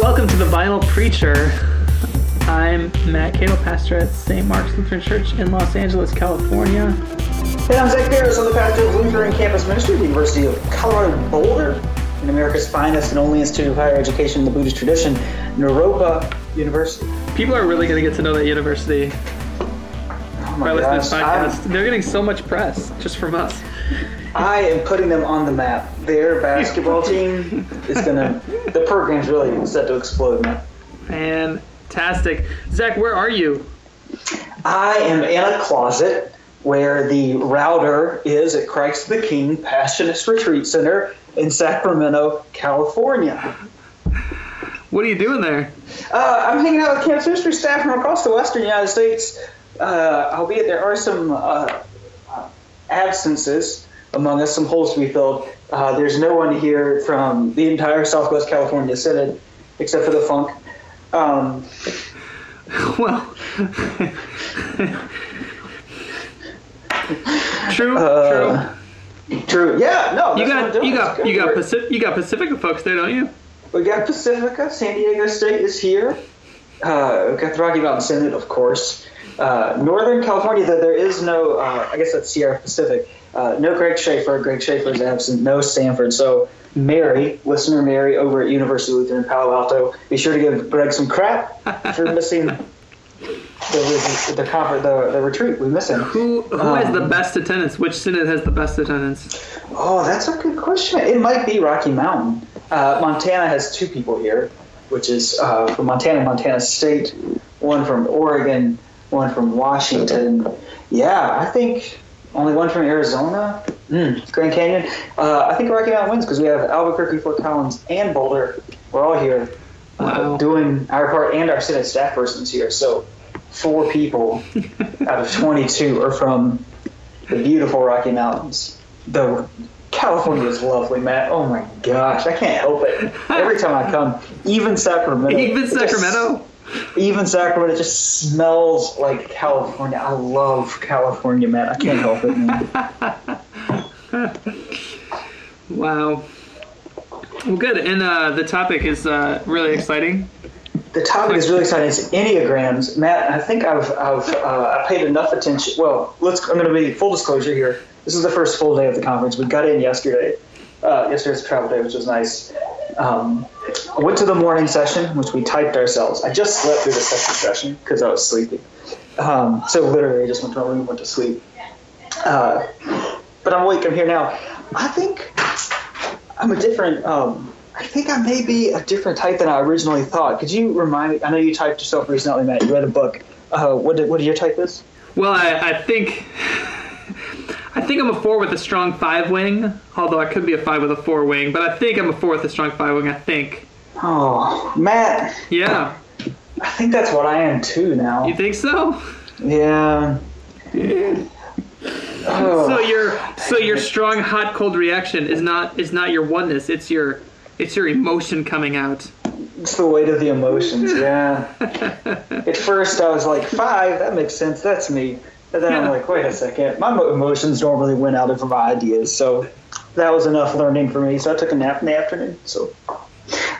Welcome to the Vinyl Preacher. I'm Matt Cato, pastor at St. Mark's Lutheran Church in Los Angeles, California. Hey, I'm Zach Paris. I'm the pastor of Lutheran Campus Ministry at the University of Colorado Boulder, in America's finest and only institute of higher education in the Buddhist tradition, Naropa University. People are really going to get to know that university Oh by my listening to this podcast. I'm- They're getting so much press just from us. I am putting them on the map. Their basketball team is gonna. The program's really set to explode, man. Fantastic. Zach, where are you? I am in a closet where the router is at Christ the King Passionist Retreat Center in Sacramento, California. What are you doing there? Uh, I'm hanging out with campus ministry staff from across the western United States, uh, albeit there are some uh, uh, absences among us, some holes to be filled. Uh, there's no one here from the entire Southwest California Synod, except for the funk. Um, Well, true, Uh, true. Yeah, no. You that's what I'm got you got you got. Pacific you got Pacifica folks there, don't you? We got Pacifica, San Diego State is here. Uh, we got the Rocky Mountain Synod, of course. Uh, Northern California, though there is no, uh, I guess that's Sierra Pacific. Uh, no Greg Schaefer. Greg Schaefer is absent. No Stanford. So Mary, listener Mary, over at University of Lutheran Palo Alto, be sure to give Greg some crap for missing the the the, the, the retreat. We miss him. Who who has the Um, best attendance? Which synod has the best attendance? Oh, that's a good question. It might be Rocky Mountain. Uh, Montana has two people here, which is uh, from Montana, Montana State, one from Oregon, one from Washington. Yeah, I think only one from Arizona. Mm, Grand Canyon. Uh, I think Rocky Mountain wins because we have Albuquerque, Fort Collins, and Boulder. We're all here uh, Wow. doing our part, and our synod staff person's here. So four people out of 22 are from the beautiful Rocky Mountains. The California is lovely, Matt. Oh my gosh, I can't help it. Every time I come, even Sacramento. Even Sacramento. Even Sacramento just smells like California. I love California, man. I can't help it. Man. Wow. Well, good. And uh, the topic is uh, really exciting. The topic is really exciting. It's Enneagrams, Matt. I think I've I've uh, I paid enough attention. Well, let's. I'm going to be full disclosure here. This is the first full day of the conference. We got in yesterday. Uh, yesterday's travel day, which was nice. Um, I went to the morning session, which we typed ourselves. I just slept through the second session because I was sleepy. Um, so literally, I just went to my room, went to sleep. Uh, but I'm awake. I'm here now. I think I'm a different. Um, I think I may be a different type than I originally thought. Could you remind me? I know you typed yourself recently, Matt. You read a book. Uh, what did what your type is? Well, I, I think I think I'm a four with a strong five wing. Although I could be a five with a four wing, but I think I'm a four with a strong five wing. I think. Oh, Matt. Yeah. I think that's what I am too now. You think so? Yeah. Oh. So your so your strong hot cold reaction is not is not your oneness. It's your it's your emotion coming out. It's the weight of the emotions, yeah. At first, I was like, five, that makes sense, that's me. And then I'm like, wait a second, my mo- emotions normally win out over my ideas, so that was enough learning for me. So I took a nap in the afternoon. So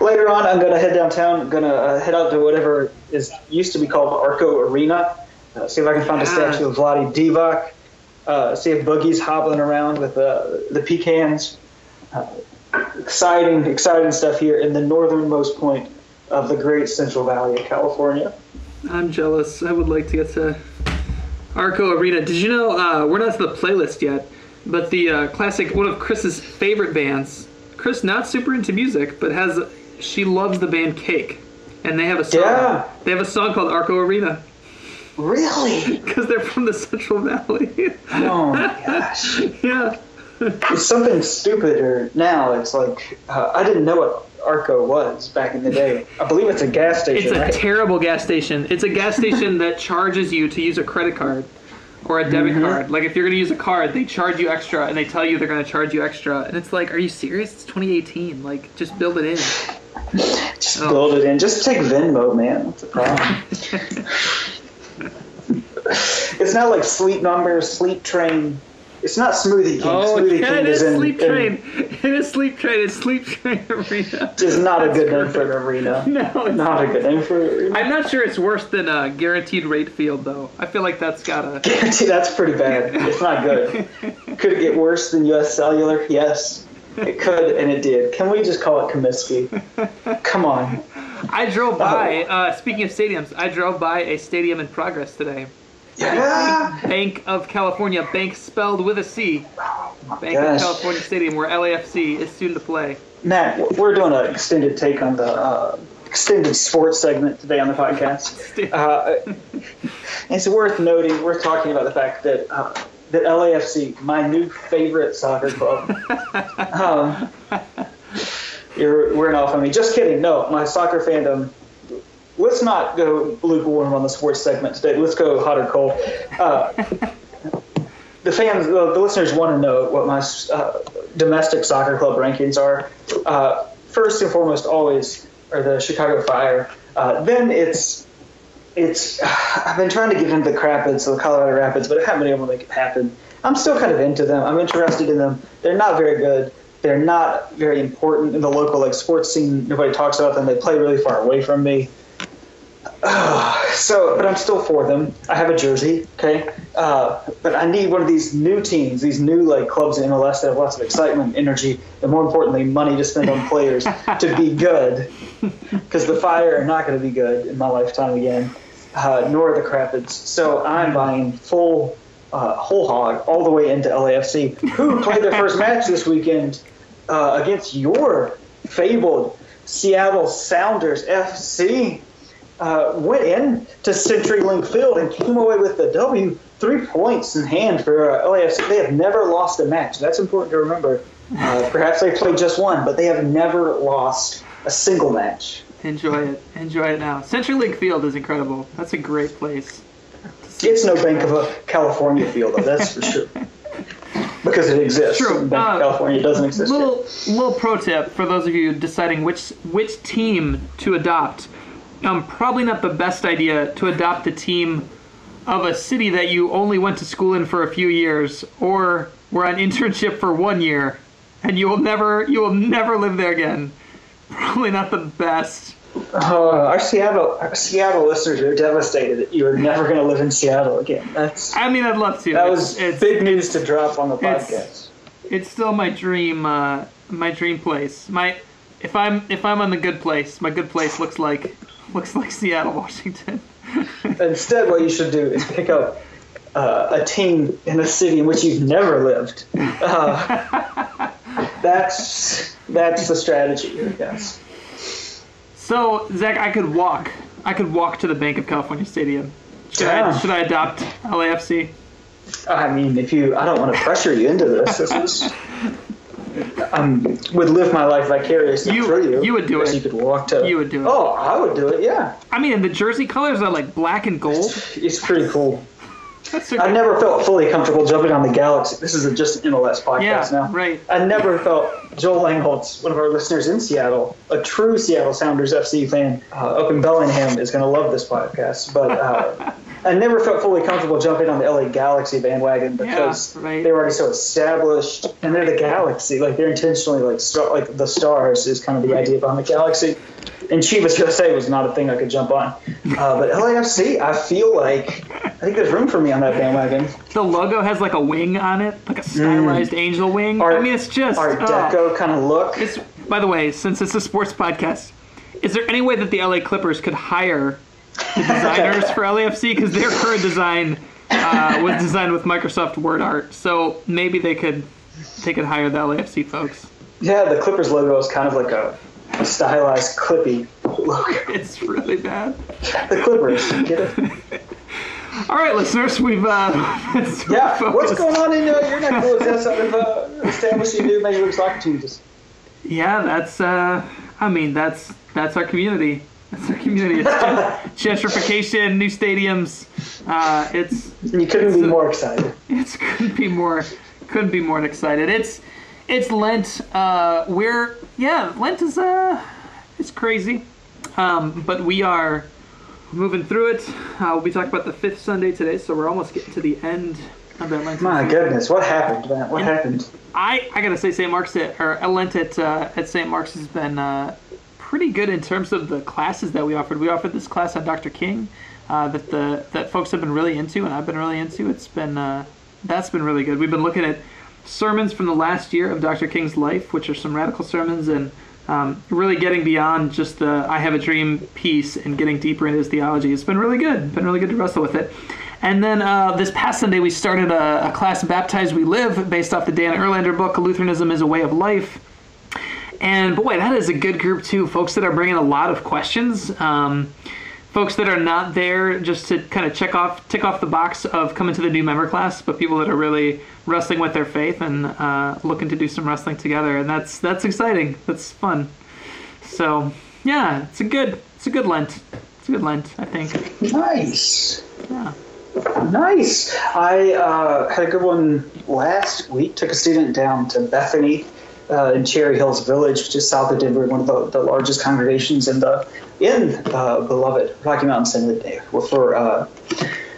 later on, I'm going to head downtown, I'm going to uh, head out to whatever is used to be called Arco Arena, uh, see if I can find a Ah. statue of Vlade Divac, uh, see if Boogie's hobbling around with uh, the pecans exciting, exciting stuff here in the northernmost point of the great Central Valley of California. I'm jealous. I would like to get to Arco Arena. Did you know uh, we're not to the playlist yet, but the uh, classic one of Chris's favorite bands. Chris not super into music, but has she loves the band Cake, and they have a song. Yeah. They have a song called Arco Arena Really? because they're from the Central Valley. Oh my gosh. yeah. It's something stupider now. It's like, uh, I didn't know what Arco was back in the day. I believe it's a gas station, It's a right? terrible gas station. It's a gas station that charges you to use a credit card or a debit Mm-hmm. card. Like if you're going to use a card, they charge you extra and they tell you they're going to charge you extra. And it's like, are you serious? It's 2018. Like just build it in. Just Oh. build it in. Just take Venmo, man. What's the problem? it's not like Sleep Number, Sleep Train, It's not Smoothie King. Oh, Smoothie yeah, King it is in, Sleep in- Train. It is Sleep Train. It's Sleep Train Arena. is not a good name for an arena. No, it's Not a good name for an arena. I'm not sure it's worse than uh, Guaranteed Rate Field, though. I feel like that's gotta. Guarantee that's pretty bad. It's not good. Could it get worse than U.S. Cellular? Yes, it could, and it did. Can we just call it Comiskey? Come on. I drove by. Uh, speaking of stadiums, I drove by a stadium in progress today. Yeah. Bank of California. Bank spelled with a C. Bank gosh. of California Stadium, where LAFC is soon to play. Matt, we're doing an extended take on the uh, extended sports segment today on the podcast. Uh, it's worth noting we're talking about the fact that uh, that LAFC, my new favorite soccer club. um, you're wearing off on me. Just kidding. No, my soccer fandom. Let's not go lukewarm on the sports segment today. Let's go hot or cold. Uh, the fans, the, the listeners want to know what my uh, domestic soccer club rankings are. Uh, first and foremost, always are the Chicago Fire. Uh, then it's it's. I've been trying to get into the Rapids, the Colorado Rapids, but I haven't been able to make it happen. I'm still kind of into them. I'm interested in them. They're not very good. They're not very important in the local like sports scene. Nobody talks about them. They play really far away from me. So, but I'm still for them. I have a jersey, okay. Uh, but I need one of these new teams, these new like clubs in MLS that have lots of excitement, energy, and more importantly, money to spend on players to be good. Because the Fire are not going to be good in my lifetime again, uh, nor the Crapids. So I'm buying full, uh, whole hog all the way into LAFC, who played their first match this weekend uh, against your fabled Seattle Sounders FC uh, went in to CenturyLink Field and came away with the W. Three points in hand for uh, LAFC. They have never lost a match. That's important to remember. Uh, perhaps they played just one, but they have never lost a single match. Enjoy it. Enjoy it now. CenturyLink Field is incredible. That's a great place. It's no Bank of a California field, though, that's for sure. Because it exists. True. Bank Uh, of California doesn't exist. yet. Little little pro tip for those of you deciding which which team to adopt. Um, probably not the best idea to adopt a team of a city that you only went to school in for a few years, or were on internship for one year, and you will never you will never live there again. Probably not the best. Uh, our Seattle, our Seattle listeners are devastated that you are never going to live in Seattle again. That's I mean, I'd love to. that It's- was it's, big news to drop on the It's- podcast. it's still my dream uh, my dream place my if i'm if i'm on the good place my good place looks like looks like seattle washington Instead, what you should do is pick up uh, a team in a city in which you've never lived. Uh, that's that's the strategy, I guess. so zach i could walk i could walk to the bank of california stadium should, I, should I adopt lafc I mean, if you, I don't want to pressure you into this. This is, I would live my life vicariously You- through you. you would do it. You could walk to. You would do it. Oh, I would do it. Yeah, i mean the jersey colors are like black and gold it's pretty cool. That's a, I never felt fully comfortable jumping on the Galaxy. This is a just an MLS podcast yeah now. right I never felt Joel Langholtz, one of our listeners in Seattle, a true Seattle Sounders FC fan, uh, up in Bellingham, is going to love this podcast. But uh, I never felt fully comfortable jumping on the LA Galaxy bandwagon because right. they were already so established, and they're the Galaxy. Like they're intentionally like star- like the stars is kind of the idea behind the Galaxy. And Chivas USA was not a thing I could jump on. Uh, but LAFC, I feel like I think there's room for me on that bandwagon. the logo has like a wing on it like a stylized angel wing Art- i mean it's just Art oh. Deco kind of look. It's, by the way, since it's a sports podcast, is there any way that the LA Clippers could hire the designers for LAFC because their current design uh, was designed with Microsoft Word Art, so maybe they could they could hire the LAFC folks. Yeah, the Clippers logo is kind of like a stylized Clippy logo. It's really bad. The Clippers, get it? All right, listeners, we've uh, Yeah. What's going on in uh, your neck of the woods outside of uh, establishing new Major League Soccer teams? Yeah, that's. Uh, I mean, that's that's our community. That's our community. It's gentrification, new stadiums. Uh, it's You couldn't be more excited. It's couldn't be more couldn't be more excited. It's it's Lent. Uh, we're yeah, Lent is uh it's crazy, um, but we are moving through it. Uh, we'll be talking about the fifth Sunday today, so we're almost getting to the end of that Lenten. My goodness, what happened, man? What happened? I, I gotta say, St. Mark's at, or Lent at, uh, at St. Mark's has been uh, pretty good in terms of the classes that we offered. We offered this class on Dr. King uh, that the that folks have been really into, and I've been really into. It's been uh, that's been really good. We've been looking at sermons from the last year of Dr. King's life, which are some radical sermons, and um, really getting beyond just the "I have a dream" piece and getting deeper into his theology. It's been really good. Been really good to wrestle with it. And then uh, this past Sunday, we started a, a class, Baptized We Live, based off the Dan Erlander book, Lutheranism is a Way of Life. And boy, that is a good group too. Folks that are bringing a lot of questions. Um, folks that are not there just to kind of check off, tick off the box of coming to the new member class, but people that are really wrestling with their faith and uh, looking to do some wrestling together. And that's that's exciting. That's fun. So yeah, it's a good it's a good Lent. It's a good Lent, I think. Nice. Yeah. Nice. I uh, had a good one last week. Took a student down to Bethany uh, in Cherry Hills Village, just south of Denver, one of the, the largest congregations in the in uh, beloved Rocky Mountain Synod for uh,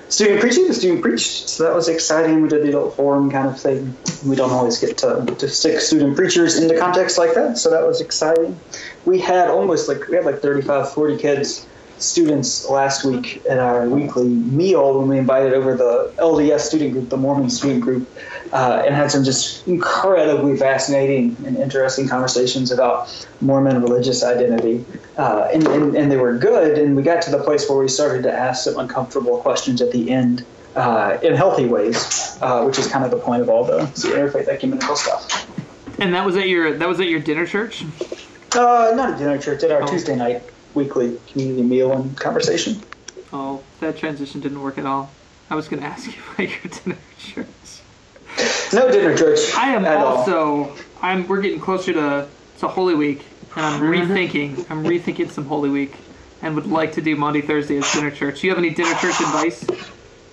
student preaching. The student preached, so that was exciting. We did the adult forum kind of thing. We don't always get to, to stick student preachers into context like that, so that was exciting. We had almost like we had like 35, 40 kids students last week at our weekly meal when we invited over the LDS student group, the Mormon student group, uh, and had some just incredibly fascinating and interesting conversations about Mormon religious identity. Uh, and, and, and, they were good, and we got to the place where we started to ask some uncomfortable questions at the end. Uh, in healthy ways, uh, which is kind of the point of all the, interfaith ecumenical stuff. And that was at your that was at your dinner church. Uh, not a dinner church. At our oh. Tuesday night weekly community meal and conversation. Oh, that transition didn't work at all. I was going to ask you about your dinner church. No dinner church. I am also. All. I'm. We're getting closer to to Holy Week, and I'm mm-hmm. rethinking. I'm rethinking some Holy Week, and would like to do Maundy Thursday as dinner church. Do you have any dinner church advice?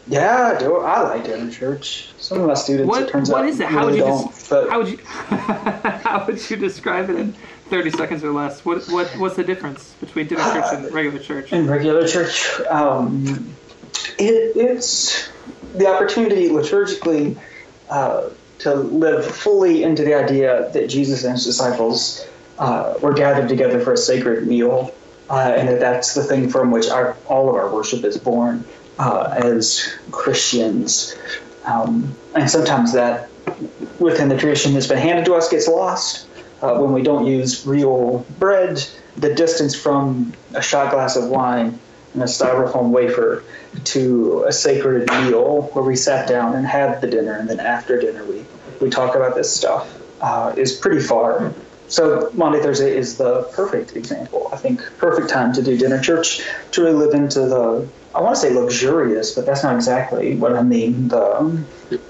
Yeah, I do. I like dinner church. Some of my students, what, it turns what out, is it? How really would you? Des- but... How would you? how would you describe it in 30 seconds or less. What, what What's the difference between dinner church and regular church? In regular church, um, it, it's the opportunity liturgically uh, to live fully into the idea that Jesus and his disciples uh, were gathered together for a sacred meal, uh, and that that's the thing from which our, all of our worship is born uh, as Christians. Um, and sometimes that within the tradition that's been handed to us gets lost uh, when we don't use real bread, the distance from a shot glass of wine and a styrofoam wafer to a sacred meal where we sat down and had the dinner, and then after dinner we, we talk about this stuff uh, is pretty far. So Maundy, Thursday is the perfect example. I think perfect time to do dinner church to really live into the I want to say luxurious, but that's not exactly what I mean. The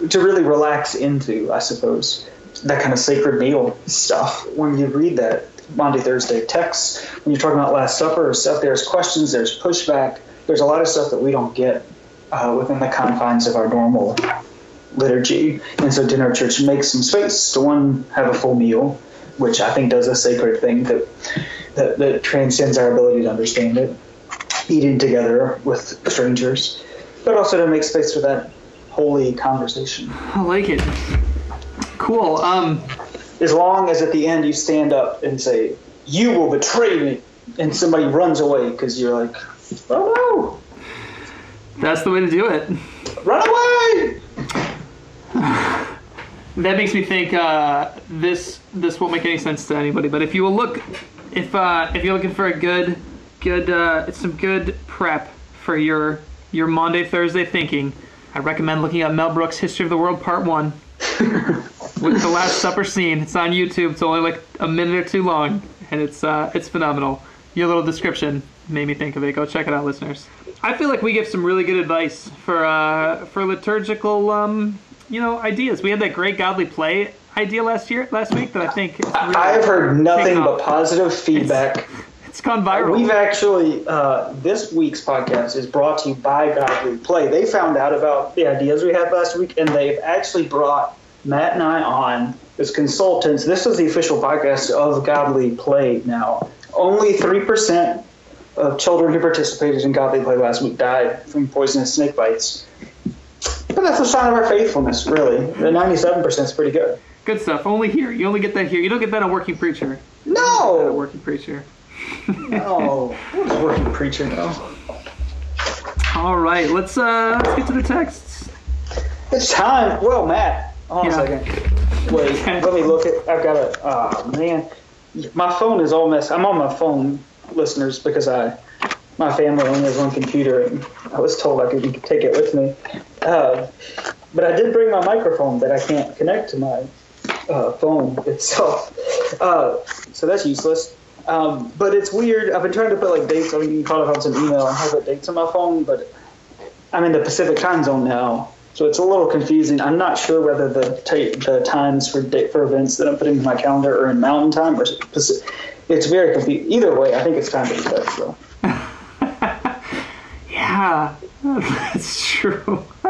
to really relax into, I suppose, that kind of sacred meal stuff. When you read that Maundy, Thursday text, when you're talking about Last Supper stuff, there's questions, there's pushback, there's a lot of stuff that we don't get uh, within the confines of our normal liturgy. And so dinner church makes some space to one have a full meal, which I think does a sacred thing that that, that transcends our ability to understand it. Eating together with strangers, but also to make space for that holy conversation. I like it. Cool. Um, as long as at the end you stand up and say, "You will betray me," and somebody runs away because you're like, "Oh no!" That's the way to do it. Run away! that makes me think uh, this this won't make any sense to anybody. But if you will look, if uh, if you're looking for a good good uh, some good prep for your your Maundy Thursday thinking, I recommend looking at Mel Brooks' History of the World Part One. with the Last Supper scene. It's on YouTube. It's only like a minute or two long, and it's uh, it's phenomenal. Your little description made me think of it. Go check it out, listeners. I feel like we give some really good advice for uh, for liturgical um, you know ideas. We had that great godly play idea last year, last week that I think really I have heard nothing but positive feedback. It's, it's gone viral. We've actually uh, this week's podcast is brought to you by Godly Play. They found out about the ideas we had last week, and they've actually brought Matt and I on as consultants. This is the official podcast of Godly Play now. Only 3% of children who participated in Godly Play last week died from poisonous snake bites. But that's a sign of our faithfulness, really. The 97% is pretty good. Good stuff. Only here. You only get that here. You don't get that on Working Preacher. No! No! Working Preacher. No. What working preacher know? All right. Let's uh let's get to the texts. It's time. Well, Matt, hold on Yeah. a second. Wait, let me look at. I've got a. Oh man, my phone is all messed. I'm on my phone, listeners, because I, my family only has one computer, and I was told I could take it with me. Uh, but I did bring my microphone that I can't connect to my uh, phone itself, uh, so that's useless. Um, but it's weird. I've been trying to put like dates. I mean, you caught up on some email I have it dates on my phone, but I'm in the Pacific time zone now, so it's a little confusing. I'm not sure whether the ta- the times for date for events that I'm putting in my calendar are in Mountain Time or Pacific. It's very confusing. Either way, I think it's time to be better. So. Yeah, that's true.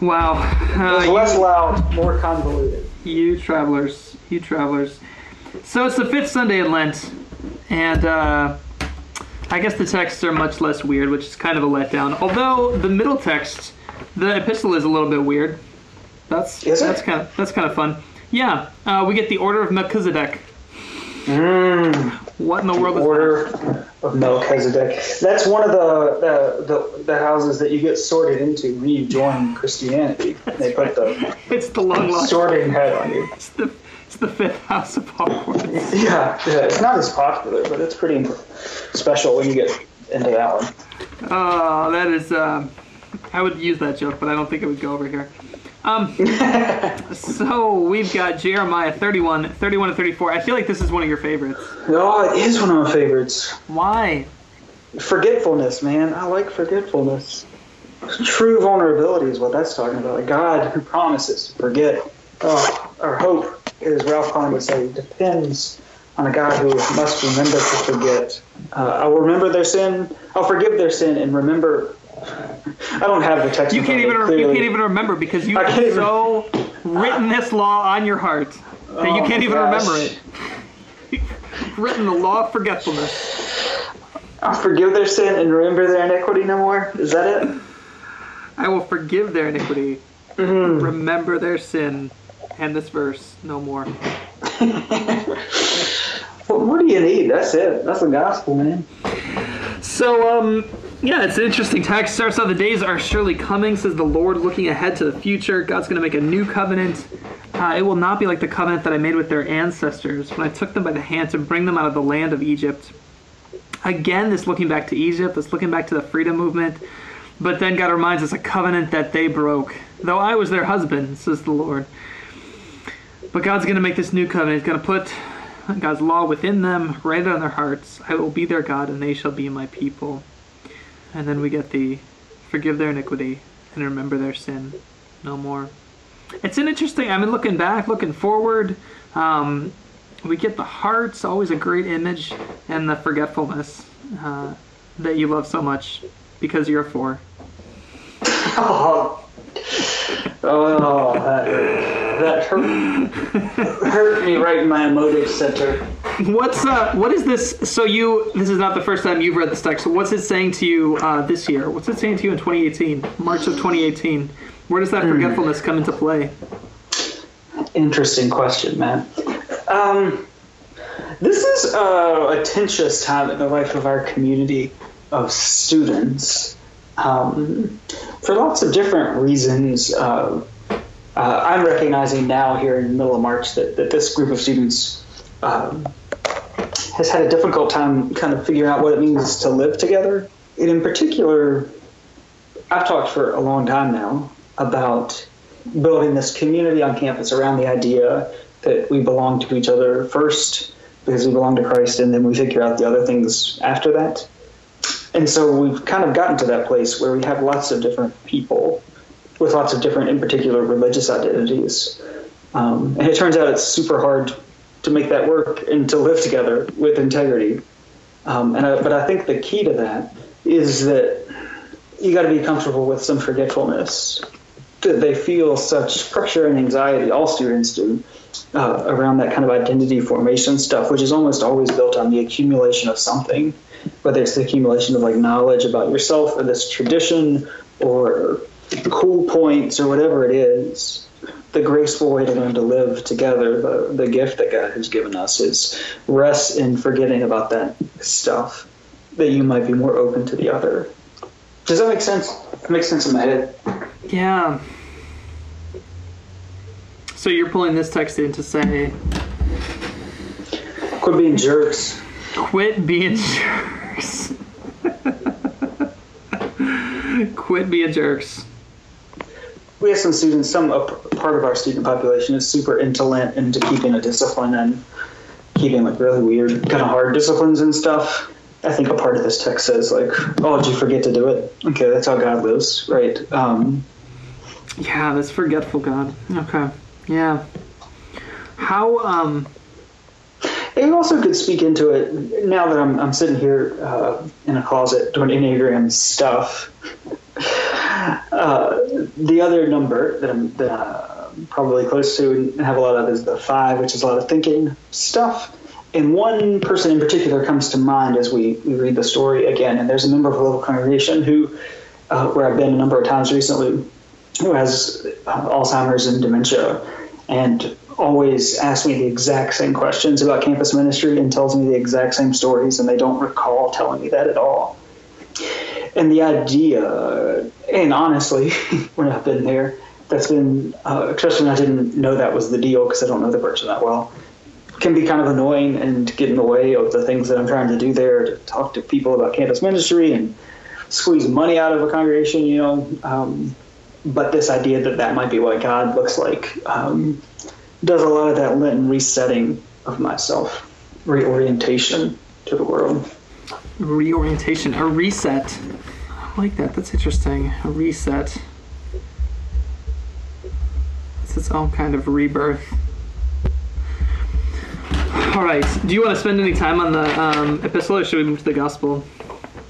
wow. Uh, less loud, more convoluted. you travelers, you travelers. So it's the fifth Sunday in Lent, and uh, I guess the texts are much less weird, which is kind of a letdown. Although the middle text, the epistle is a little bit weird. That's Is that's kind of that's kind of fun. Yeah, uh, we get the order of Melchizedek. Mm, What in the world is order of Melchizedek. That's one of the, the the the houses that you get sorted into when you join Christianity. They put the It's the long lost. sorting head on you. It's the the fifth house of Hogwarts. Yeah, yeah, it's not as popular, but it's pretty special when you get into that one. Oh, that is. Um, I would use that joke, but I don't think it would go over here. Um, so we've got Jeremiah 31, 31 to 34. I feel like this is one of your favorites. Oh, it is one of my favorites. Why? Forgetfulness, man. I like forgetfulness. True vulnerability is what that's talking about. A God who promises to forget. Oh, our hope, as Ralph Klein would say, depends on a God who must remember to forget. Uh, I will remember their sin. I'll forgive their sin and remember. I don't have the text. You can't even me, you can't even remember because you have even- so written this law on your heart that you Oh can't even gosh. remember it. You've written the law of forgetfulness. I'll forgive their sin and remember their iniquity no more. Is that it? I will forgive their iniquity, Mm-hmm. remember their sin, and this verse no more. What do you need? That's it. That's the gospel, man. So, um, yeah, it's an interesting text. Starts out the days are surely coming, says the Lord, looking ahead to the future. God's going to make a new covenant. Uh, it will not be like the covenant that I made with their ancestors when I took them by the hand to bring them out of the land of Egypt. Again, this looking back to Egypt, this looking back to the freedom movement. But then God reminds us a covenant that they broke. Though I was their husband, says the Lord. But God's going to make this new covenant. He's going to put God's law within them, write it on their hearts. I will be their God, and they shall be my people. And then we get the forgive their iniquity and remember their sin no more. It's an interesting. I mean, looking back, looking forward, um, we get the hearts, always a great image, and the forgetfulness uh, that you love so much because you're a four. Oh, oh that hurt. That hurt, hurt me right in my emotive center. What's uh? What is this? So you? This is not the first time you've read this text. So what's it saying to you uh, this year? What's it saying to you in 2018, March of 2018? Where does that forgetfulness come into play? Interesting question, man. Um, this is uh, a tenuous time in the life of our community of students. Um, for lots of different reasons, uh, uh, I'm recognizing now here in the middle of March that, that this group of students um, has had a difficult time kind of figuring out what it means to live together. And in particular, I've talked for a long time now about building this community on campus around the idea that we belong to each other first because we belong to Christ, and then we figure out the other things after that. And so we've kind of gotten to that place where we have lots of different people with lots of different, in particular, religious identities. Um, and it turns out it's super hard to make that work and to live together with integrity. Um, and I, but I think the key to that is that you got to be comfortable with some forgetfulness. That they feel such pressure and anxiety, all students do, uh, around that kind of identity formation stuff, which is almost always built on the accumulation of something, whether it's the accumulation of like knowledge about yourself or this tradition or cool points or whatever it is, the graceful way to learn to live together, the, the gift that God has given us is rest in forgetting about that stuff that you might be more open to the other. Does that make sense? It makes sense in my head. Yeah. So you're pulling this text in to say, Quit being jerks. Quit being jerks. quit being jerks. We have some students, some a p- part of our student population is super intolerant into keeping a discipline and keeping like really weird, kind of hard disciplines and stuff. I think a part of this text says like, "Oh, did you forget to do it?" Okay, that's how God lives, right? Um, Yeah, that's forgetful God. Okay. Yeah. How um You also could speak into it now that I'm, I'm sitting here uh, in a closet doing Enneagram stuff. Uh, the other number that I'm that I'm probably close to and have a lot of is the five, which is a lot of thinking stuff. And one person in particular comes to mind as we, we read the story again. And there's a member of a local congregation who, uh, where I've been a number of times recently, who has Alzheimer's and dementia, and always asks me the exact same questions about campus ministry and tells me the exact same stories, and they don't recall telling me that at all. And the idea, and honestly, when I've been there, that's been, uh, especially when I didn't know that was the deal because I don't know the person that well, can be kind of annoying and get in the way of the things that I'm trying to do there to talk to people about campus ministry and squeeze money out of a congregation, you know. Um, but this idea that that might be what God looks like um, does a lot of that Lenten resetting of myself, reorientation to the world. reorientation, a reset. I like that. That's interesting. A reset. It's its own kind of rebirth. All right. Do you want to spend any time on the um, epistle, or should we move to the gospel?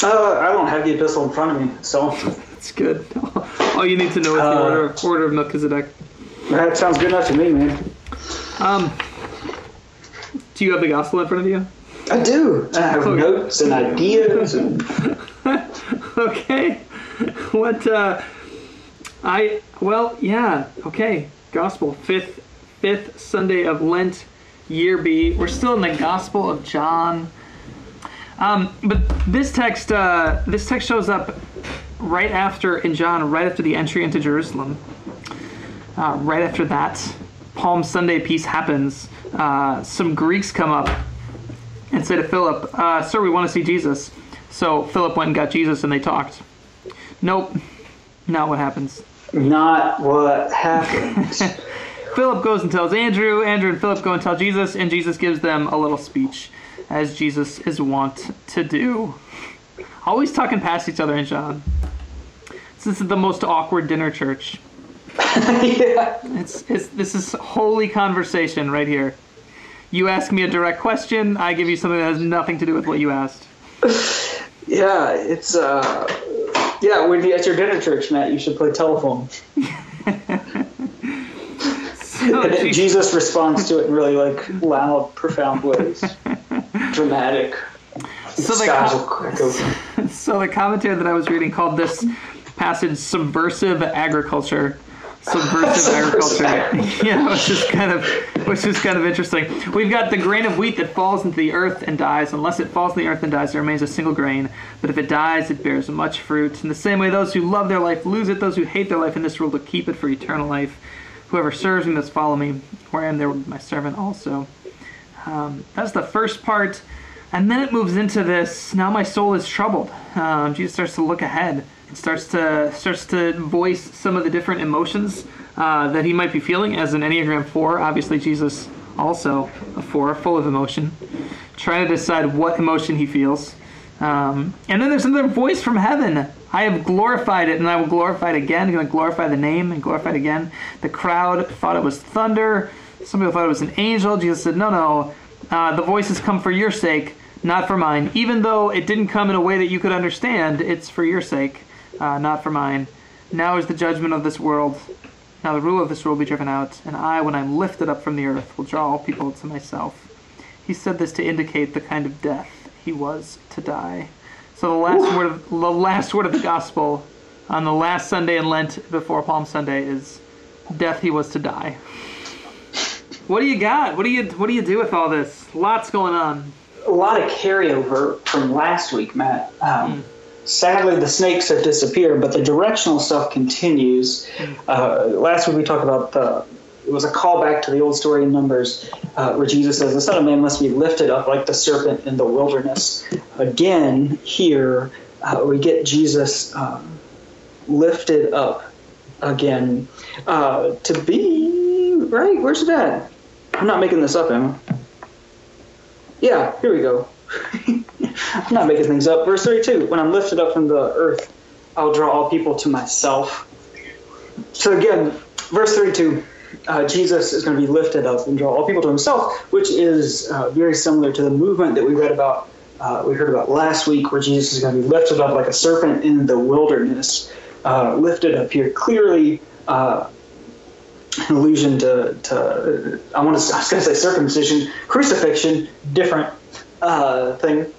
Uh, I don't have the epistle in front of me, so That's good. All you need to know is the Uh, order order of Melchizedek. that sounds good enough to me, man. Um, do you have the gospel in front of you? I do. I have Okay. notes and ideas and okay. What uh I well, yeah, okay. Gospel. Fifth fifth Sunday of Lent, year B. We're still in the Gospel of John. Um, but this text uh this text shows up right after in John, right after the entry into Jerusalem. Uh, right after that, Palm Sunday piece happens. Uh, some Greeks come up and say to Philip, uh, Sir, we want to see Jesus. So Philip went and got Jesus and they talked. Nope, not what happens. not what happened. Philip goes and tells Andrew, Andrew and Philip go and tell Jesus, and Jesus gives them a little speech, as Jesus is wont to do. Always talking past each other in John. This is the most awkward dinner church. Yeah. It's, it's this is holy conversation right here. You ask me a direct question, I give you something that has nothing to do with what you asked. Yeah, it's uh yeah, when you at your dinner church, Matt, you should play telephone. So And then Jesus- Jesus responds to it in really like loud, profound ways. Dramatic. So the Skies co- will crack open. So the commentary that I was reading called this passage "subversive agriculture." Subversive agriculture, yeah, which is kind of, which is kind of interesting. We've got the grain of wheat that falls into the earth and dies. Unless it falls in the earth and dies, there remains a single grain. But if it dies, it bears much fruit. In the same way, those who love their life lose it. Those who hate their life in this world will keep it for eternal life. Whoever serves me must follow me. Where I am, there will be my servant also. Um, that's the first part. And then it moves into this. Now my soul is troubled. Um, Jesus starts to look ahead starts to starts to voice some of the different emotions uh, that he might be feeling. As an Enneagram Four, obviously Jesus also a four, full of emotion, trying to decide what emotion he feels. Um, and then there's another voice from heaven. I have glorified it, and I will glorify it again. I'm going to glorify the name and glorify it again. The crowd thought it was thunder. Some people thought it was an angel. Jesus said, No, no. Uh, the has come for your sake, not for mine. Even though it didn't come in a way that you could understand, it's for your sake, uh, not for mine. Now is the judgment of this world. Now the rule of this world will be driven out, and I, when I'm lifted up from the earth, will draw all people to myself. He said this to indicate the kind of death he was to die. So the last word of the last word of the gospel on the last Sunday in Lent before Palm Sunday is death he was to die. What do you got? What do you what do you do with all this? Lots going on. A lot of carryover from last week, Matt. Um, Sadly, the snakes have disappeared, but the directional stuff continues. Uh, last week we talked about the it was a callback to the old story in Numbers uh, where Jesus says, The Son of Man must be lifted up like the serpent in the wilderness. Again, here uh, we get Jesus um, lifted up again uh, to be, right? Where's it at? I'm not making this up, Emma. Yeah, here we go. I'm not making things up. Verse 32 When I'm lifted up from the earth, I'll draw all people to myself. So again, verse 32 uh, Jesus is going to be lifted up and draw all people to himself, which is uh, very similar to the movement that we read about, uh, we heard about last week, where Jesus is going to be lifted up like a serpent in the wilderness. Uh, lifted up here, clearly uh, an allusion to, to I want to, I was going to say circumcision, crucifixion, different uh, thing.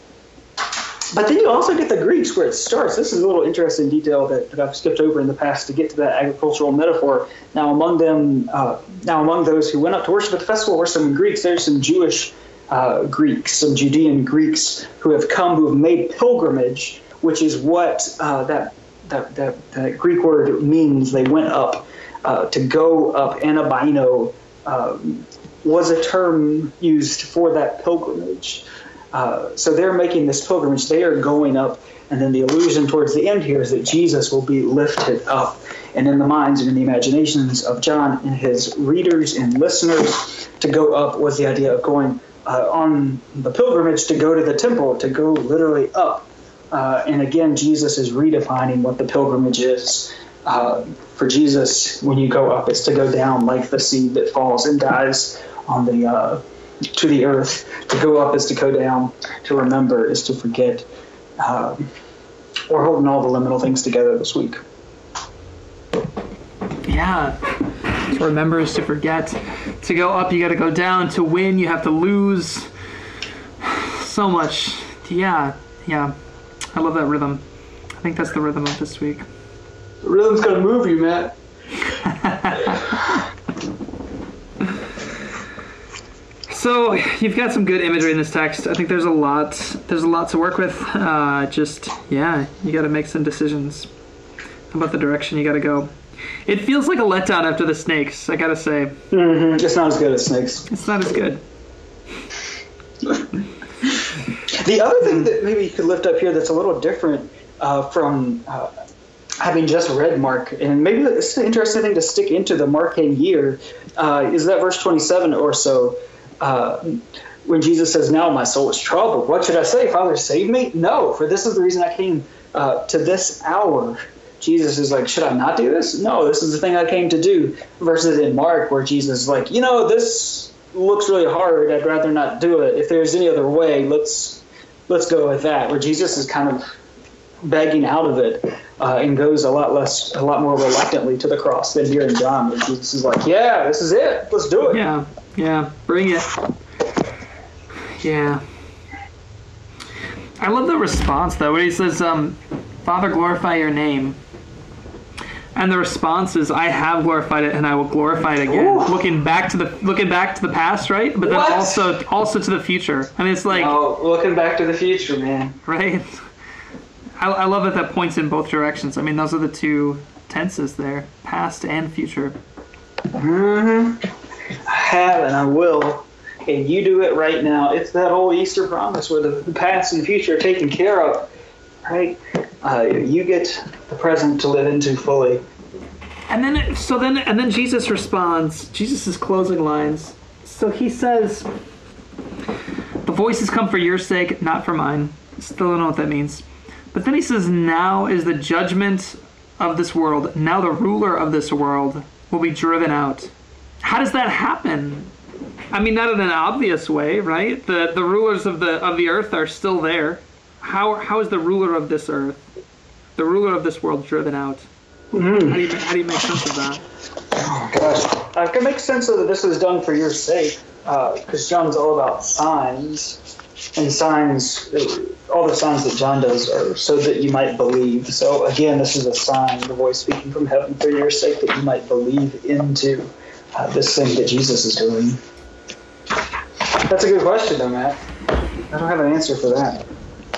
But then you also get the Greeks where it starts. This is a little interesting detail that, that I've skipped over in the past to get to that agricultural metaphor. Now, among them, uh, now among those who went up to worship at the festival were some Greeks. There's some Jewish uh, Greeks, some Judean Greeks who have come, who have made pilgrimage, which is what uh, that, that, that, that Greek word means. They went up uh, to go up. Anabaino um, was a term used for that pilgrimage. Uh, so they're making this pilgrimage. They are going up, and then the allusion towards the end here is that Jesus will be lifted up. And in the minds and in the imaginations of John and his readers and listeners, to go up was the idea of going uh, on the pilgrimage to go to the temple, to go literally up. Uh, and again, Jesus is redefining what the pilgrimage is. Uh, for Jesus, when you go up, it's to go down like the seed that falls and dies on the uh, to the earth. To go up is to go down. To remember is to forget. Um, we're holding all the liminal things together this week. Yeah. To remember is to forget. To go up, you got to go down. To win, you have to lose. So much. Yeah. Yeah. I love that rhythm. I think that's the rhythm of this week. The rhythm's gonna move you, Matt. So you've got some good imagery in this text. I think there's a lot. There's a lot to work with. Uh, just yeah, you got to make some decisions about the direction you got to go. It feels like a letdown after the snakes. I gotta say, Mm-hmm. It's not as good as snakes. it's not as good. The other thing that maybe you could lift up here that's a little different uh, from uh, having just read Mark, and maybe it's an interesting thing to stick into the Markan year, uh, is that verse 27 or so. Uh, when Jesus says, Now my soul is troubled, what should I say? Father, save me? No, for this is the reason I came uh, to this hour. Jesus is like, Should I not do this? No, this is the thing I came to do. Versus in Mark, where Jesus is like, You know, this looks really hard. I'd rather not do it. If there's any other way, let's let's go with that. Where Jesus is kind of begging out of it uh, and goes a lot less, a lot more reluctantly to the cross than here in John, where Jesus is like, "Yeah, this is it. Let's do it." Yeah, yeah, bring it. Yeah. I love the response though, where he says, um, "Father, glorify your name." And the response is, "I have glorified it, and I will glorify it again." Ooh. Looking back to the looking back to the past, right? But then What? also also to the future. I mean, it's like Oh, looking back to the future, man. right. I, I love that that points in both directions. I mean, those are the two tenses there, past and future. hmm I have and I will, and you do it right now. It's that whole Easter promise where the, past and future are taken care of, right? Uh, you get the present to live into fully. And then, so then, and then Jesus responds. Jesus' closing lines. So he says, "The voices come for your sake, not for mine." Still don't know what that means. But then he says, "Now is the judgment of this world. Now the ruler of this world will be driven out." How does that happen? I mean, not in an obvious way, right? The the rulers of the of the earth are still there. How how is the ruler of this earth, the ruler of this world, driven out? Hmm. How do you how do you make sense of that? Oh gosh, I can make sense of that this was done for your sake, uh, because John's all about signs. and signs, uh, all the signs that John does are so that you might believe. So again, this is a sign, the voice speaking from heaven for your sake, that you might believe into uh, this thing that Jesus is doing. That's a good question, though, Matt. I don't have an answer for that.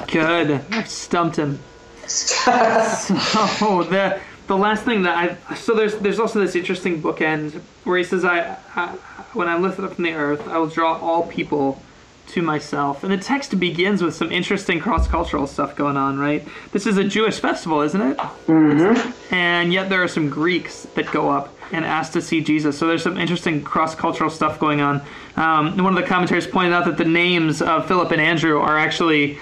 Good. I've stumped him. so the the last thing that I so there's there's also this interesting bookend where he says I, I when I lift up from the earth I will draw all people to myself and the text begins with some interesting cross cultural stuff going on right this is a Jewish festival isn't it mm-hmm. and yet there are some Greeks that go up and asked to see Jesus so there's some interesting cross cultural stuff going on um, one of the commentaries pointed out that the names of Philip and Andrew are actually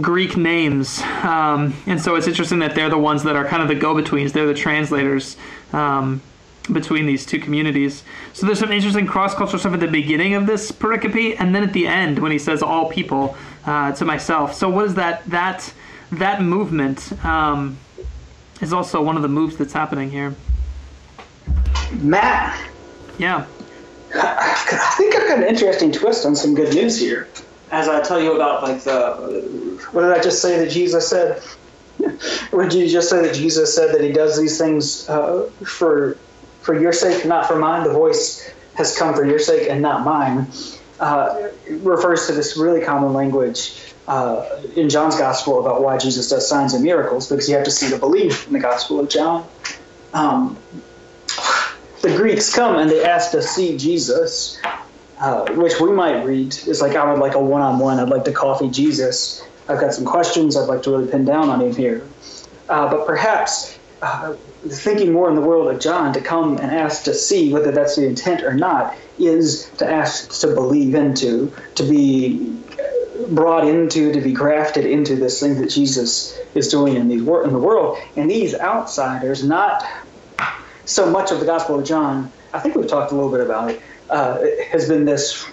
Greek names. Um, and so it's interesting that they're the ones that are kind of the go betweens, they're the translators. Um, between these two communities. So there's some interesting cross cultural stuff at the beginning of this pericope, and then at the end when he says "all people" uh, to myself. So what is that? That that movement um, is also one of the moves that's happening here. Matt. Yeah. I think I've got an interesting twist on some good news here as I tell you about like the what did I just say that Jesus said? What did you just say that Jesus said that he does these things uh, for for your sake, not for mine? The voice has come for your sake and not mine. Uh, refers to this really common language uh, in John's gospel about why Jesus does signs and miracles because you have to see to believe in the gospel of John. Um, the Greeks come and they ask to see Jesus, uh, which we might read is like I would like a one-on-one. I'd like to coffee Jesus. I've got some questions I'd like to really pin down on him here. Uh, but perhaps uh, thinking more in the world of John to come and ask to see whether that's the intent or not is to ask to believe into, to be brought into, to be grafted into this thing that Jesus is doing in, these, in the world. And these outsiders, not so much of the Gospel of John, I think we've talked a little bit about it, uh, has been this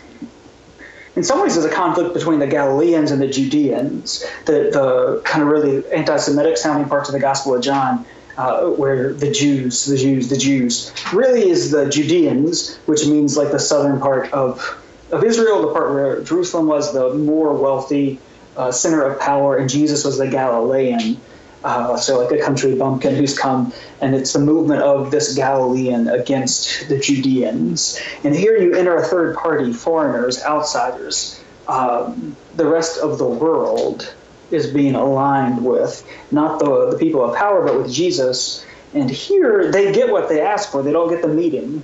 in some ways, there's a conflict between the Galileans and the Judeans, the, the kind of really anti Semitic sounding parts of the Gospel of John. Uh, where the Jews, the Jews, the Jews, really is the Judeans, which means like the southern part of of Israel, the part where Jerusalem was the more wealthy uh, center of power, and Jesus was the Galilean, uh, so like a country bumpkin who's come, and it's the movement of this Galilean against the Judeans. And here you enter a third party, foreigners, outsiders. Um, the rest of the world is being aligned with not the, the people of power, but with Jesus. And here they get what they ask for. They don't get the meeting,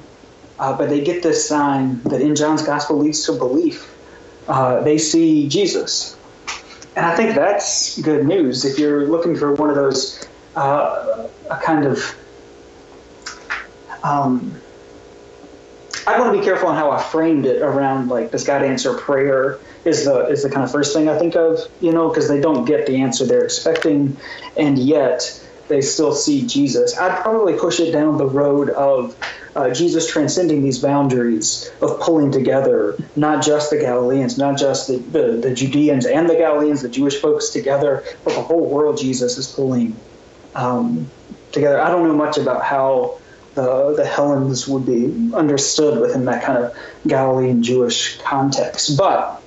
uh, but they get this sign that in John's gospel leads to belief. Uh, they see Jesus. And I think that's good news if you're looking for one of those uh, a kind of. Um, I want to be careful on how I framed it around like does God answer prayer is the is the kind of first thing I think of you know because they don't get the answer they're expecting and yet they still see Jesus. I'd probably push it down the road of uh, Jesus transcending these boundaries of pulling together not just the Galileans, not just the, the, the Judeans and the Galileans, the Jewish folks together, but the whole world Jesus is pulling um, together. I don't know much about how the, the Hellenes would be understood within that kind of Galilean Jewish context, but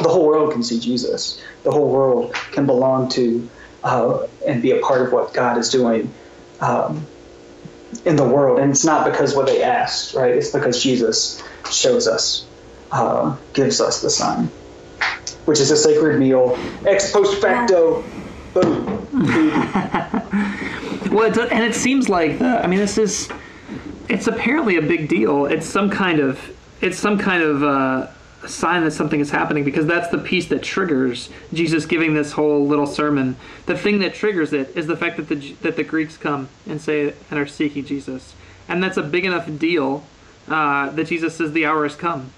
the whole world can see Jesus. The whole world can belong to uh, and be a part of what God is doing. Um, in the world, and it's not because what they asked, right? It's because Jesus shows us, uh, gives us the sign, which is a sacred meal, ex post facto. Boom. well, it, and it seems like the, I mean, this is it's apparently a big deal. It's some kind of it's some kind of uh, a sign that something is happening because that's the piece that triggers Jesus giving this whole little sermon. The thing that triggers it is the fact that the that the Greeks come and say and are seeking Jesus, and that's a big enough deal uh, that Jesus says the hour has come,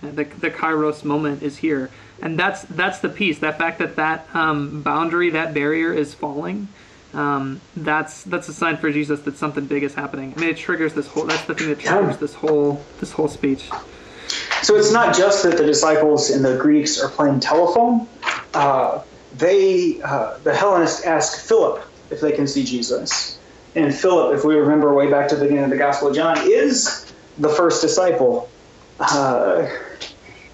the the Kairos moment is here, and that's that's the piece. That fact that that um, boundary, that barrier is falling. Um, that's that's a sign for Jesus that something big is happening. I mean, it triggers this whole. That's the thing that triggers this whole this whole speech. So it's not just that the disciples and the Greeks are playing telephone. Uh, they, uh, the Hellenists ask Philip if they can see Jesus. And Philip, if we remember way back to the beginning of the Gospel of John, is the first disciple. Uh,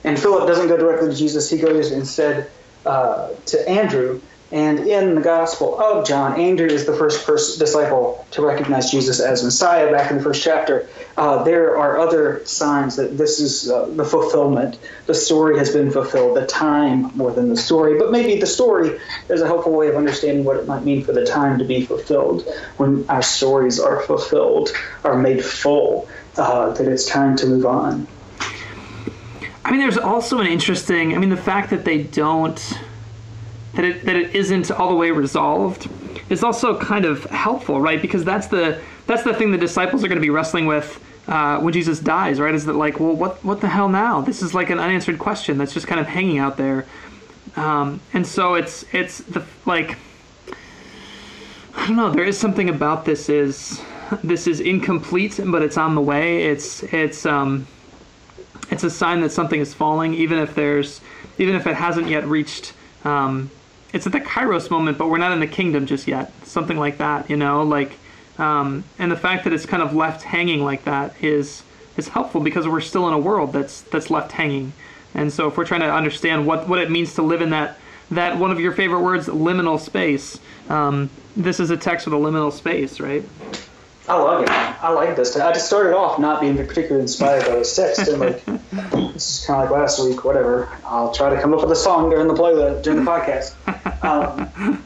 And Philip doesn't go directly to Jesus, he goes instead uh, to Andrew. And in the Gospel of John, Andrew is the first disciple to recognize Jesus as Messiah back in the first chapter. Uh, there are other signs that this is uh, the fulfillment. The story has been fulfilled, the time more than the story. But maybe the story is a helpful way of understanding what it might mean for the time to be fulfilled when our stories are fulfilled, are made full, uh, that it's time to move on. I mean, there's also an interesting. I mean, the fact that they don't that it that it isn't all the way resolved is also kind of helpful, right? Because that's the that's the thing the disciples are going to be wrestling with uh, when Jesus dies, right? Is that like, well, what what the hell now? This is like an unanswered question that's just kind of hanging out there, um, and so it's it's the like. I don't know. There is something about this is this is incomplete, but it's on the way. It's it's um, it's a sign that something is falling, even if there's even if it hasn't yet reached um, it's at the kairos moment but we're not in the kingdom just yet. Something like that you know like um, and the fact that it's kind of left hanging like that is is helpful because we're still in a world that's that's left hanging. And so if we're trying to understand what what it means to live in that that one of your favorite words liminal space um, this is a text with a liminal space right I love it. I like this. I just started off not being particularly inspired by this text, and like this is kind of like last week. Whatever. I'll try to come up with a song during the playlist during the podcast. Um,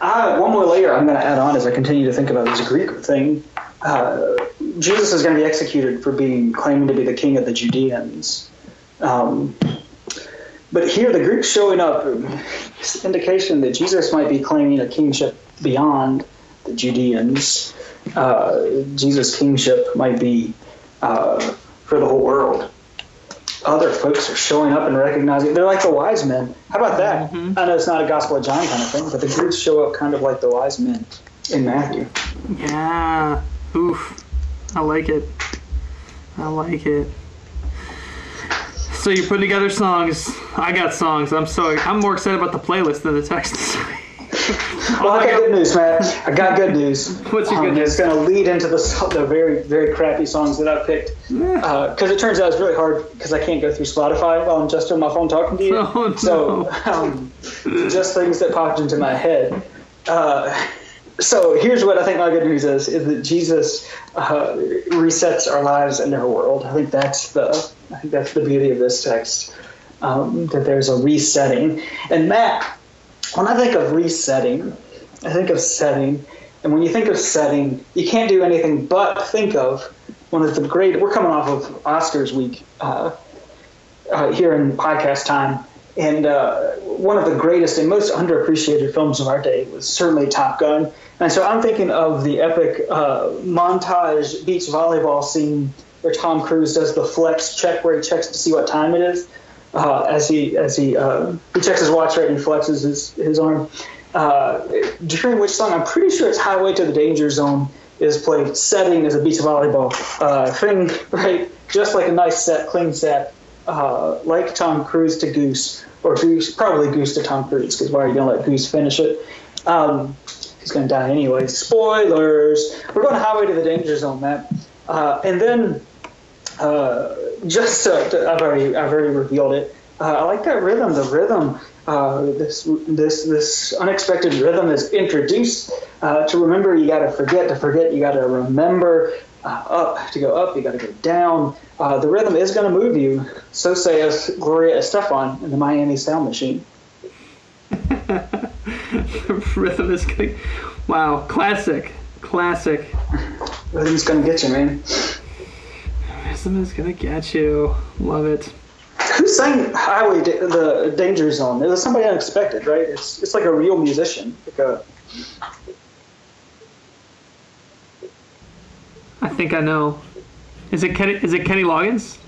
I, one more layer I'm going to add on as I continue to think about this Greek thing. Uh, Jesus is going to be executed for being claiming to be the king of the Judeans. Um, but here, the Greeks showing up, is indication that Jesus might be claiming a kingship beyond the Judeans uh, Jesus' kingship might be uh, for the whole world. Other folks are showing up and recognizing. They're like the wise men. How about that? Mm-hmm. I know it's not a Gospel of John kind of thing, but the Greeks show up kind of like the wise men in Matthew. Yeah. Oof. I like it. I like it. So you're putting together songs. I got songs. I'm so I'm more excited about the playlist than the text. well, I got good news, man. I got good news. What's your good um, news? It's going to lead into the, the very, very crappy songs that I picked. Because uh, it turns out it's really hard because I can't go through Spotify while I'm just on my phone talking to you. Oh, no. So, um, just things that popped into my head. Uh, so here's what I think my good news is: is that Jesus uh, resets our lives and our world. I think that's the I think that's the beauty of this text. Um, that there's a resetting. And Matt, when I think of resetting, I think of setting. And when you think of setting, you can't do anything but think of one of the great. We're coming off of Oscars week uh, uh, here in podcast time, and uh, one of the greatest and most underappreciated films of our day was certainly Top Gun. And so I'm thinking of the epic uh, montage beach volleyball scene where Tom Cruise does the flex check, where he checks to see what time it is uh, as he as he uh, he checks his watch right and flexes his his arm. Uh, during which song I'm pretty sure it's "Highway to the Danger Zone" is played. Setting as a beach volleyball uh, thing, right? Just like a nice set, clean set, uh, like Tom Cruise to Goose, or Goose probably Goose to Tom Cruise because why are you gonna let Goose finish it? Um, he's gonna die anyway. Spoilers. We're going highway to the danger zone, Matt. Uh, and then uh, just uh, I've already I've already revealed it. Uh, I like that rhythm. The rhythm, uh, this this this unexpected rhythm is introduced. Uh, to remember, you got to forget. To forget, you got to remember. Uh, up to go up, you got to go down. the rhythm is going to move you. So says Gloria Estefan in the Miami Sound Machine. rhythm is going. Wow, classic, classic. Rhythm's going to get you, man. Wisdom is gonna get you. Love it. Who sang Highway da- the Danger Zone? It was somebody unexpected, right? It's it's like a real musician. Like a... I think I know. Is it Kenny? Is it Kenny Loggins?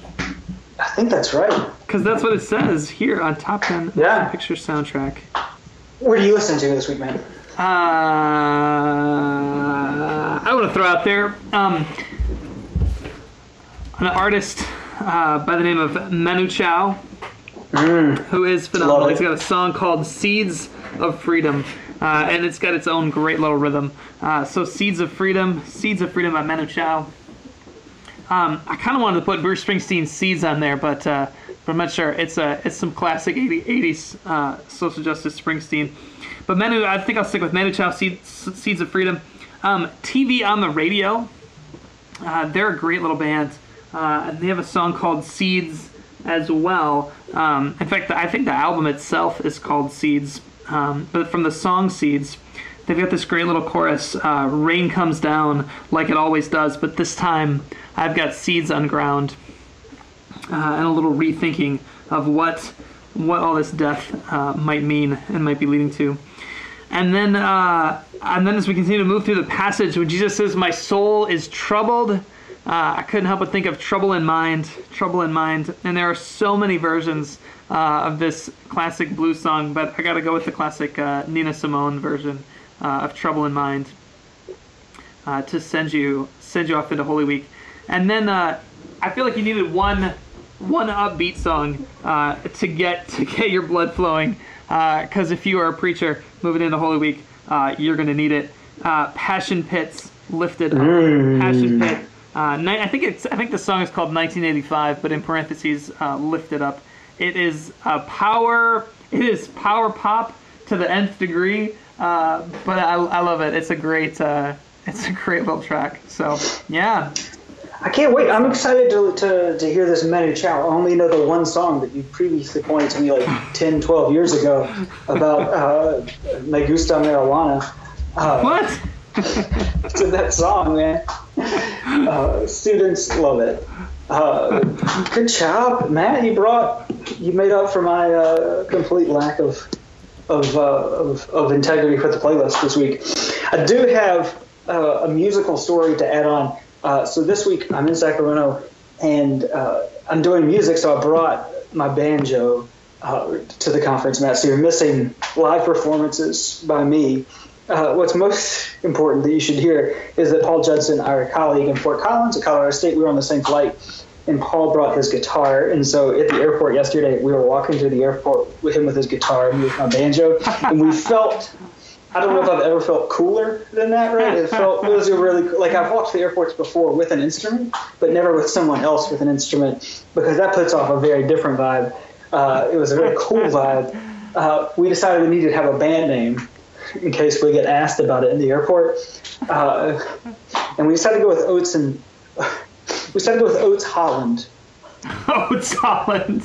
I think that's right. Because that's what it says here on Top Ten yeah. Picture Soundtrack. What do you listen to this week, man? Uh, I want to throw out there. Um, an artist uh, by the name of Manu Chao, mm. who is phenomenal. He's got a song called Seeds of Freedom, uh, and it's got its own great little rhythm. Uh, so, Seeds of Freedom, Seeds of Freedom by Manu Chao. Um, I kind of wanted to put Bruce Springsteen's Seeds on there, but uh, but I'm not sure. It's a it's some classic 80, 80s uh, social justice Springsteen. But Manu, I think I'll stick with Manu Chao, Seeds, Seeds of Freedom. Um, TV on the radio. Uh, they're a great little band, uh, and they have a song called Seeds as well. Um, in fact, I think the album itself is called Seeds, um, but from the song Seeds, they've got this great little chorus uh, Rain comes down like it always does, but this time I've got seeds on ground. Uh, and a little rethinking of what what all this death uh, might mean and might be leading to. And then, uh, and then as we continue to move through the passage, when Jesus says, "My soul is troubled," uh, I couldn't help but think of "trouble in mind," "trouble in mind," and there are so many versions uh, of this classic blues song, but I got to go with the classic uh, Nina Simone version uh, of "Trouble in Mind" uh, to send you send you off into Holy Week. And then uh, I feel like you needed one one upbeat song to get to get your blood flowing. Because if you are a preacher moving into Holy Week, you're to need it. Passion Pits lifted up. Passion Pit. Uh, I think it's. I think the song is called 1985, but in parentheses, uh, lifted up. It is a power. It is power pop to the nth degree. Uh, but I, I love it. It's a great. Uh, it's a great little track. So yeah, I can't wait. I'm excited to, to, to hear this Manu Chao. I only know the one song that you previously pointed to me like 10, 12 years ago about uh, Me Gusta Marijuana. Uh, what? To that song, man. Uh, students love it. Uh, good job, Matt. You brought, you made up for my uh, complete lack of of, uh, of of integrity for the playlist this week. I do have uh, a musical story to add on. Uh, so this week I'm in Sacramento and I'm doing music, so I brought my banjo to the conference, Matt. So you're missing live performances by me. Uh, what's most important that you should hear is that Paul Judson, our colleague in Fort Collins at Colorado State, we were on the same flight, and Paul brought his guitar. And so at the airport yesterday, we were walking through the airport with him with his guitar and me with my banjo, and we felt I don't know if I've ever felt cooler than that, right? It felt it was a really like I've walked the airports before with an instrument, but never with someone else with an instrument because that puts off a very different vibe. Uh, it was a very cool vibe. Uh, we decided we needed to have a band name in case we get asked about it in the airport, uh, and we decided to go with Oates and we decided to go with Oates Holland. Oates Holland.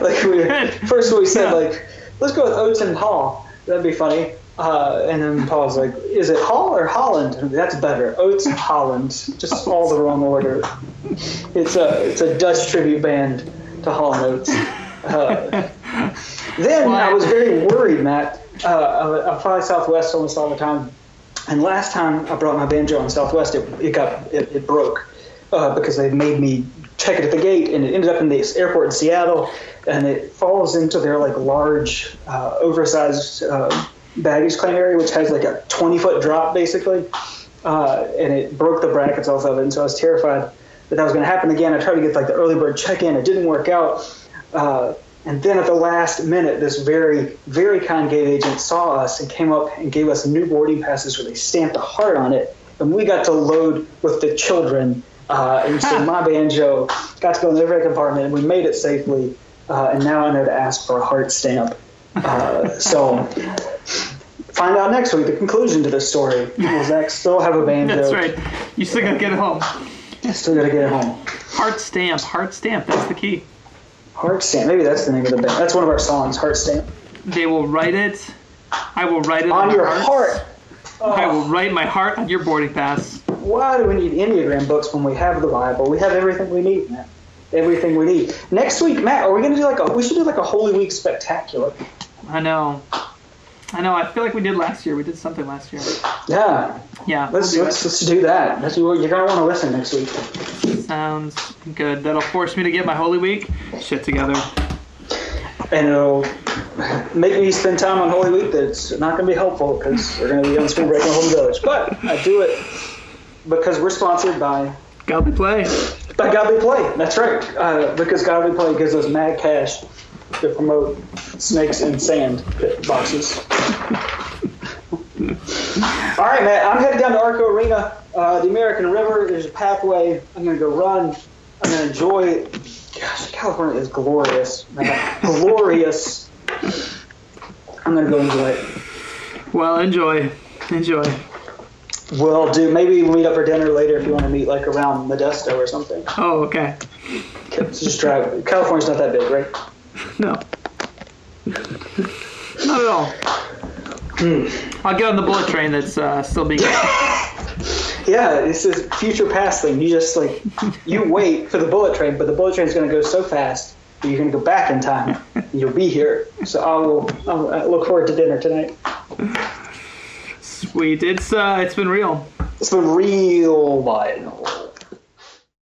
like we first we said like let's go with Oates and Hall. That'd be funny. Uh, and then Paul's like, is it Hall or Holland? That's better. Oates Holland. Just all the wrong order. It's a it's a Dutch tribute band to Hall and Oates. Uh, then I was very worried, Matt. Uh, I, I fly Southwest almost all the time, and last time I brought my banjo on Southwest, it, it got it, it broke uh, because they made me check it at the gate, and it ended up in the airport in Seattle, and it falls into their like large, uh, oversized uh, baggage claim area, which has like a 20 foot drop basically, uh, and it broke the brackets off of it, and so I was terrified that that was going to happen again. I tried to get like the early bird check in, it didn't work out. And then at the last minute, this very, very kind gate agent saw us and came up and gave us new boarding passes where they stamped a heart on it. And we got to load with the children. Uh, and so my banjo got to go in the overhead compartment, and we made it safely. Uh, and now I know to ask for a heart stamp. Uh, so find out next week the conclusion to this story. Will Zach still have a banjo? That's right. You still gotta get it home. You still got to get it home. Heart stamp. Heart stamp. That's the key. Heart stamp. Maybe that's the name of the band. That's one of our songs. Heart stamp. They will write it. I will write it On your hearts. heart. I will write my heart on your boarding pass. Why do we need Enneagram books when we have the Bible? We have everything we need, man. Everything we need. Next week, Matt, are we gonna do like a? We should do like a Holy Week spectacular. I know. I know. I feel like we did last year. We did something last year. Yeah. Yeah. Let's we'll do let's, let's do that. That's you're gonna want to listen next week. Sounds good. That'll force me to get my Holy Week shit together. and it'll make me spend time on Holy Week that's not going to be helpful because we're going to be on spring break in Home Village. But I do it because we're sponsored by Godly play. by Godly Play. That's right, uh, because Godly Play gives us mad cash to promote snakes and sand boxes. All right, Matt. I'm headed down to Arco Arena, uh, the American River. There's a pathway. I'm going to go run. I'm going to enjoy Gosh, California is glorious, man. glorious. I'm gonna go enjoy it. Well, enjoy, enjoy. Well, dude, maybe we'll meet up for dinner later if you want to meet like around Modesto or something. Oh, okay. Okay, so just drive. California's not that big, right? No. Not at all. I'll get on the bullet train that's uh, still being. Yeah, it's a future past thing. You just like you wait for the bullet train, but the bullet train is going to go so fast that you're going to go back in time. You'll be here. So I will. I'll, I look forward to dinner tonight. Sweet. It's uh, it's been real. It's been real wild.